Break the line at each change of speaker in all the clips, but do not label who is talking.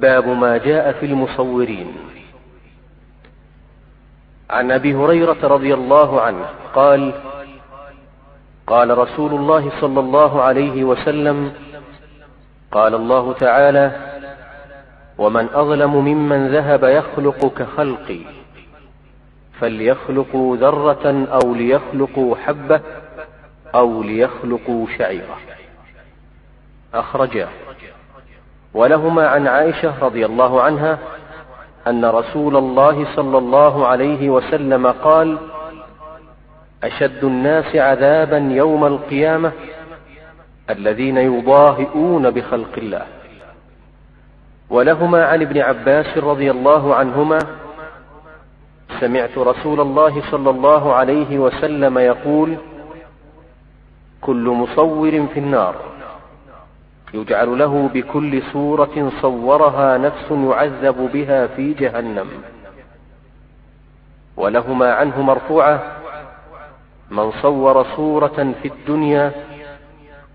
باب ما جاء في المصورين. عن أبي هريرة رضي الله عنه قال قال رسول الله صلى الله عليه وسلم قال الله تعالى ومن أظلم ممن ذهب يخلق كخلقي فليخلقوا ذرة أو ليخلقوا حبة أو ليخلقوا شعيرة. أخرجاه. ولهما عن عائشة رضي الله عنها أن رسول الله صلى الله عليه وسلم قال أشد الناس عذابا يوم القيامة الذين يضاهئون بخلق الله. ولهما عن ابن عباس رضي الله عنهما سمعت رسول الله صلى الله عليه وسلم يقول كل مصور في النار. يجعل له بكل صورة صورها نفس يعذب بها في جهنم. ولهما عنه مرفوعة من صور صورة في الدنيا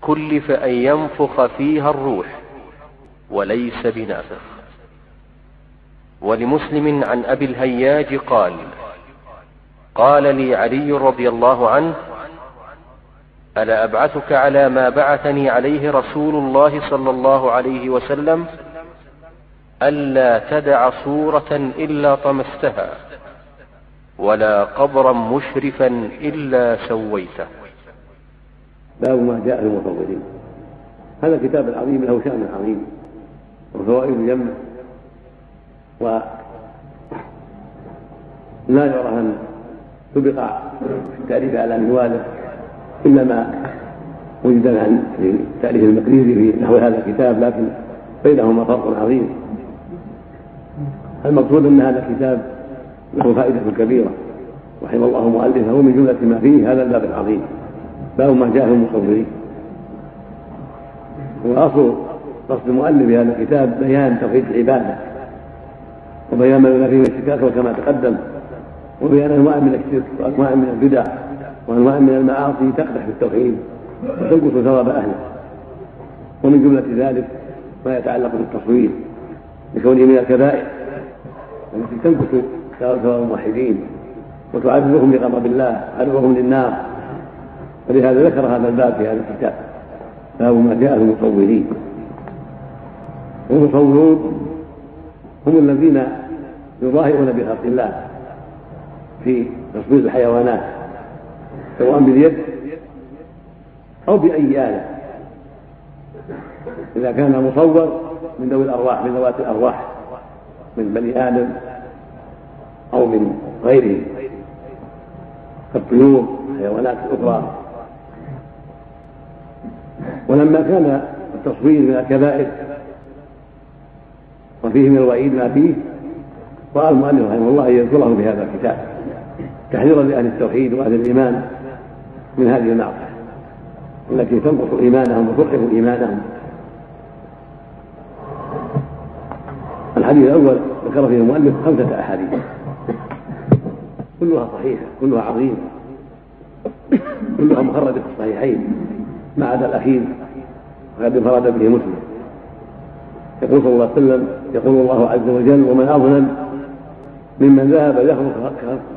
كلف أن ينفخ فيها الروح وليس بنافخ. ولمسلم عن أبي الهياج قال قال لي علي رضي الله عنه ألا أبعثك على ما بعثني عليه رسول الله صلى الله عليه وسلم ألا تدع صورة إلا طمستها ولا قبرا مشرفا إلا سويته.
باب ما جاء في هذا الكتاب العظيم له شأن عظيم وفوائد جمة. ولا يرى أن تبقى في التأليف على منواله إلا ما وجد عن تأليف المقريزي في نحو هذا الكتاب لكن بينهما فرق عظيم. المقصود أن هذا الكتاب له فائدة كبيرة رحم الله مؤلفه من جملة ما فيه هذا الباب العظيم. باب ما جاء في المصورين وأصل قصد المؤلف في هذا الكتاب بيان توحيد العبادة وبيان ما فيه من الشكاك كما تقدم وبيان أنواع من الشرك وأنواع من البدع. وانواع من المعاصي تقدح في التوحيد وتنقص ثواب أهله. ومن جملة ذلك ما يتعلق بالتصوير لكونه من الكبائر التي تنقص ثواب الموحدين وتعرضهم لغضب الله تعرضهم للنار. ولهذا ذكر هذا الباب في هذا الكتاب باب ما جاء المصورين. والمصورون هم الذين يظاهرون بخلق الله في تصوير الحيوانات. سواء باليد أو بأي آلة. إذا كان مصور من ذوي الأرواح من ذوات الأرواح من بني آدم أو من غيرهم كالطيور الحيوانات الأخرى ولما كان التصوير من الكبائر وفيه من الوعيد ما فيه رأى المؤلف رحمه الله أن يذكره في هذا الكتاب تحذيرا لأهل التوحيد وأهل الإيمان. من هذه المعصية التي تنقص إيمانهم وتضعف إيمانهم. الحديث الأول ذكر فيه المؤلف خمسة أحاديث. كلها صحيحة كلها عظيمة. كلها مخرجة في الصحيحين ما عدا الأخير وقد انفرد به مسلم. يقول صلى الله عليه وسلم يقول الله عز وجل ومن أظلم ممن ذهب يخلق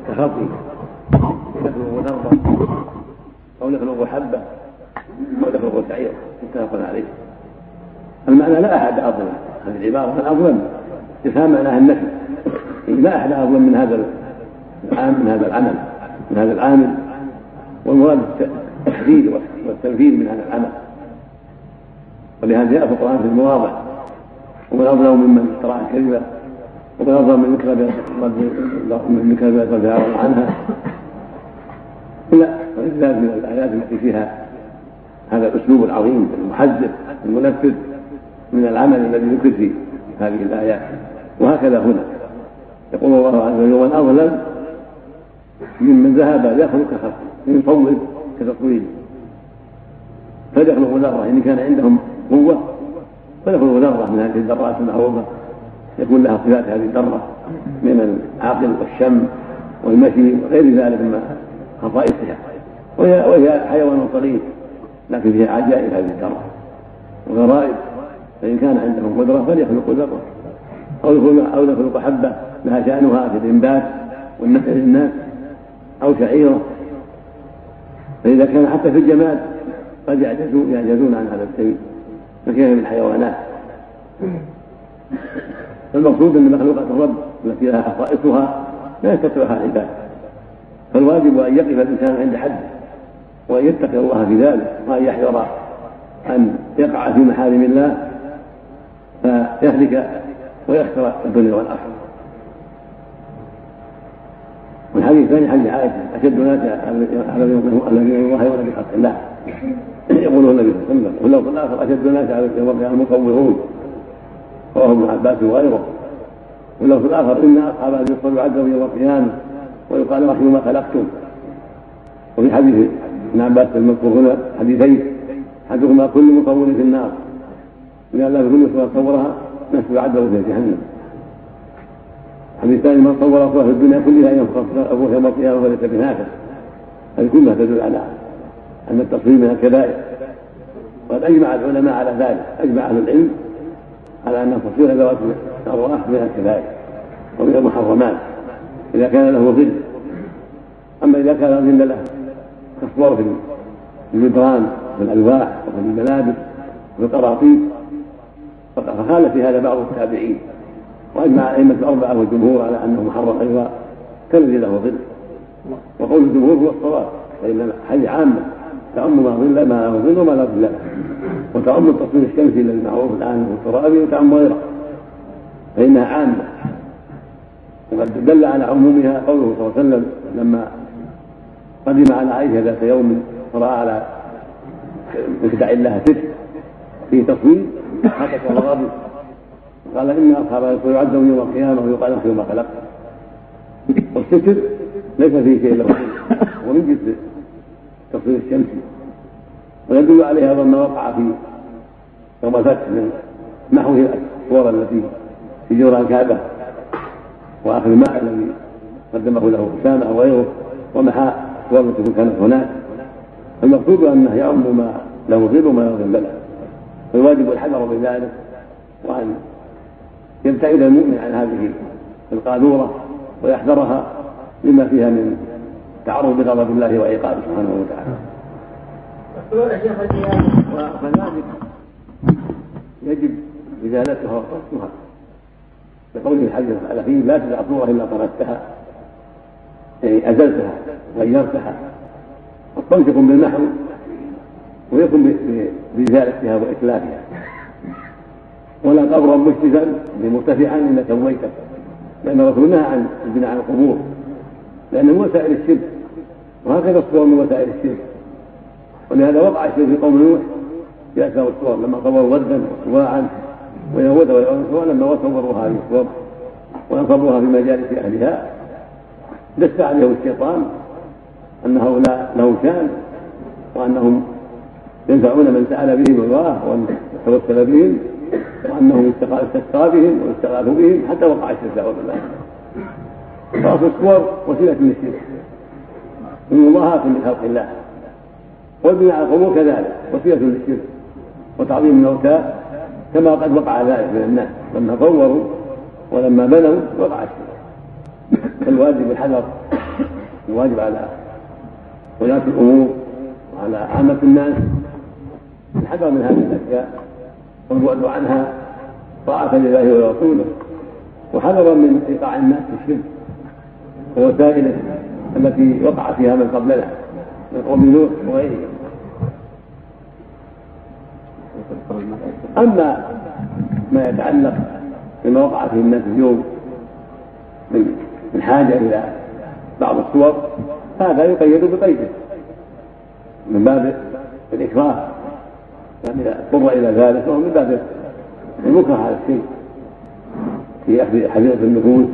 كخلقه. يخلق ذرة أو يخلق حبة أو يخلق سعيرا متفق عليه المعنى لا أحد أظلم هذه العبارة من أظلم استفهام معناها النفي يعني لا أحد أظلم من هذا العام من هذا العمل من هذا العامل والمراد التحديد والتنفيذ من هذا العمل ولهذا جاء في القرآن في المواضع ومن أظلم ممن افترى كذبا ومن أظلم من ذكر من ذكر عنها إلى ذلك من الآيات التي فيها هذا الأسلوب العظيم المحذر المنفذ من العمل الذي ذكر في هذه الآيات وهكذا هنا. يقول الله عز وجل ومن أظلم ممن ذهب يخلق كخلقه يصور كتصويره فليخلقوا ذرة إن كان عندهم قوة فليخلقوا ذرة من هذه الذرات المعروفة. يكون لها صفات هذه الذرة من العقل والشم والمشي وغير ذلك خصائصها وهي وهي حيوان صغير لكن فيها عجائب هذه الذرة وغرائب فإن كان عندهم قدرة فليخلقوا ذرة أو أو يخلق حبة لها شأنها في الإنبات والنفع للناس أو شعيرة. فإذا كان حتى في الجماد قد يعجزون يعجزون عن هذا الشيء فكيف من الحيوانات فالمقصود أن مخلوقات الرب التي لها خصائصها لا يستطيعها العباد. فالواجب أن يقف الإنسان عند حده وأن يتقي الله في ذلك وأن يحذر أن يقع في محارم الله فيهلك ويخسر الدنيا والآخرة. والحديث الثاني حديث عائشة أشد الناس الذين يظاهرون بخلق الله يقوله النبي صلى الله عليه وسلم واللفظ الآخر أشد الناس على يوم القيامه المصورون رواه ابن عباس وغيره. واللفظ الآخر ان أصحاب هذه الصلاه يعذبوا يوم القيامة ويقال رحموا ما خلقتم. وفي حديث ابن عباس المذكور هنا حديثين. أحدهما كل مصور في النار. لأن لا كل صوره صورها نفس يعذب في جهنم. الحديث الثاني من صور صوره في الدنيا كلها ينفخ ابوه يوم القيامة وليس بنافع هذه كلها تدل على أن التصوير من الكبائر. وقد أجمع العلماء على ذلك. أجمع أهل العلم على أن تصوير ذوات الارواح من الكبائر. ومن المحرمات. إذا كان له ظل. أما إذا كان ظل له كالصور في الجدران في الألواح وفي الملابس وفي القراطيس. في هذا بعض التابعين. وأجمع الائمه الأربعة والجمهور على أنه محرم أيضا. كالذي له ظل. وقول الجمهور هو الصواب. فإن هذه عامه تعم ما ظل ما له ظل وما لا ظل. له وتعم التصوير الشمسي الذي معروف الآن في الترابي وتعم غيره. فإنها عامة. وقد دل على عمومها قوله صلى الله عليه وسلم لما قدم على عائشة ذات يوم فراى على مخدع لها ست فيه تصوير حدث وغضب قال إن أصحاب يعذبون يوم القيامة ويقال اخر ما خلقت والستر ليس فيه شيء له ومن جنس التصوير الشمسي ويدل عليه أيضا ما وقع في يوم الفتح من محو الصور التي في جدران الكعبه وآخر الماء الذي قدمه له أسامة أو غيره ومحى التي كانت هناك. المقصود انه يعم ما له ظل وما له له فالواجب الحذر بذلك وأن يبتعد المؤمن عن هذه القاذورة ويحذرها لما فيها من تعرض بغضب الله وعقابه سبحانه وتعالى. وكذلك يجب إزالتها وقصدها لقوله الحديث الاخير لا تدع صورة إلا طردتها. يعني أزلتها غيرتها. والطمس يكون بالمحو ويكون بازالتها واتلافها ولا قبرا مشرفا مرتفعا انك سويته. لأن الرسول نهى عن البناء على القبور. لأنه من وسائل الشرك. وهكذا الصور من وسائل الشرك. ولهذا وقع الشرك في قوم نوح. في أكثر الصور لما صوروا غدا وسواعا. ويهود والعنصر لما صوروا هذه الصور ونصبوها في مجالس أهلها دس عليهم الشيطان أن هؤلاء لهم شأن وأنهم ينفعون من سأل بهم الله وأن توسل بهم وأنهم استسقى بهم واستغاثوا بهم حتى وقع الشرك بالله. فأصل الصور وسيلة للشرك. من مضاهاة لخلق الله. والبناء على القبور كذلك وسيلة للشرك. وتعظيم الموتى كما قد وقع ذلك من الناس لما صوروا ولما بنوا وقع الشرك. فالواجب الحذر الواجب على ولاة الأمور وعلى عامة الناس. الحذر من هذه الأشياء والبعد عنها طاعة لله ورسوله. وحذرا من إيقاع الناس في الشرك ووسائله التي وقع فيها من قبلنا من قوم نوح وغيرهم. أما ما يتعلق بما وقع فيه الناس اليوم من من حاجة إلى بعض الصور هذا يقيد بقيده. من باب الإكراه اضطر إلى ذلك فهو من باب المكره على الشيء. في أخذ حديث النفوس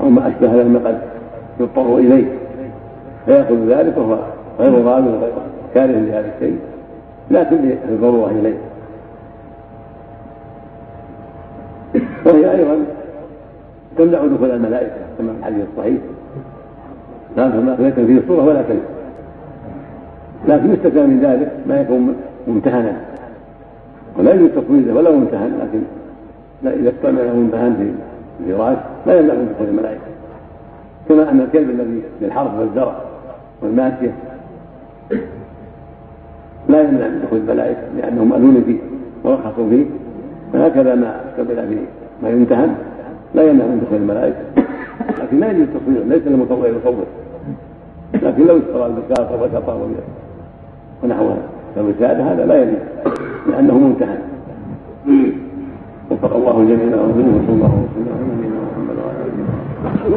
أو ما أشبه ذلك قد يضطر إليه. فيأخذ ذلك وهو غير ظالم وغير كاره لهذا الشيء. لكن للضرورة إليه. وهي أيضا تمنع دخول الملائكة كما في الحديث الصحيح. لا ليس فيه صورة ولا كلمة لكن يستثنى من ذلك ما يكون ممتهنا. ولا يوجد تصوير ولا ممتهن لكن لا إذا استعمله ممتهن في الفراش لا يمنع من دخول الملائكة. كما أن الكلب الذي للحرث والزرع والماشية لا يمنع من دخول الملائكة لأنهم مأذون فيه ورخصوا فيه. فهكذا ما قبل في ما يمتهن لا يمنع من دخول الملائكة. لكن لا يجوز التصوير ليس للمصور يصور لكن لو اشترى البكار والكفار ونحوها فالوسادة هذا. لا يجوز لأنه ممتهن وفق الله جميعا وصلى الله وسلم على نبينا محمد وعلى وصحبه.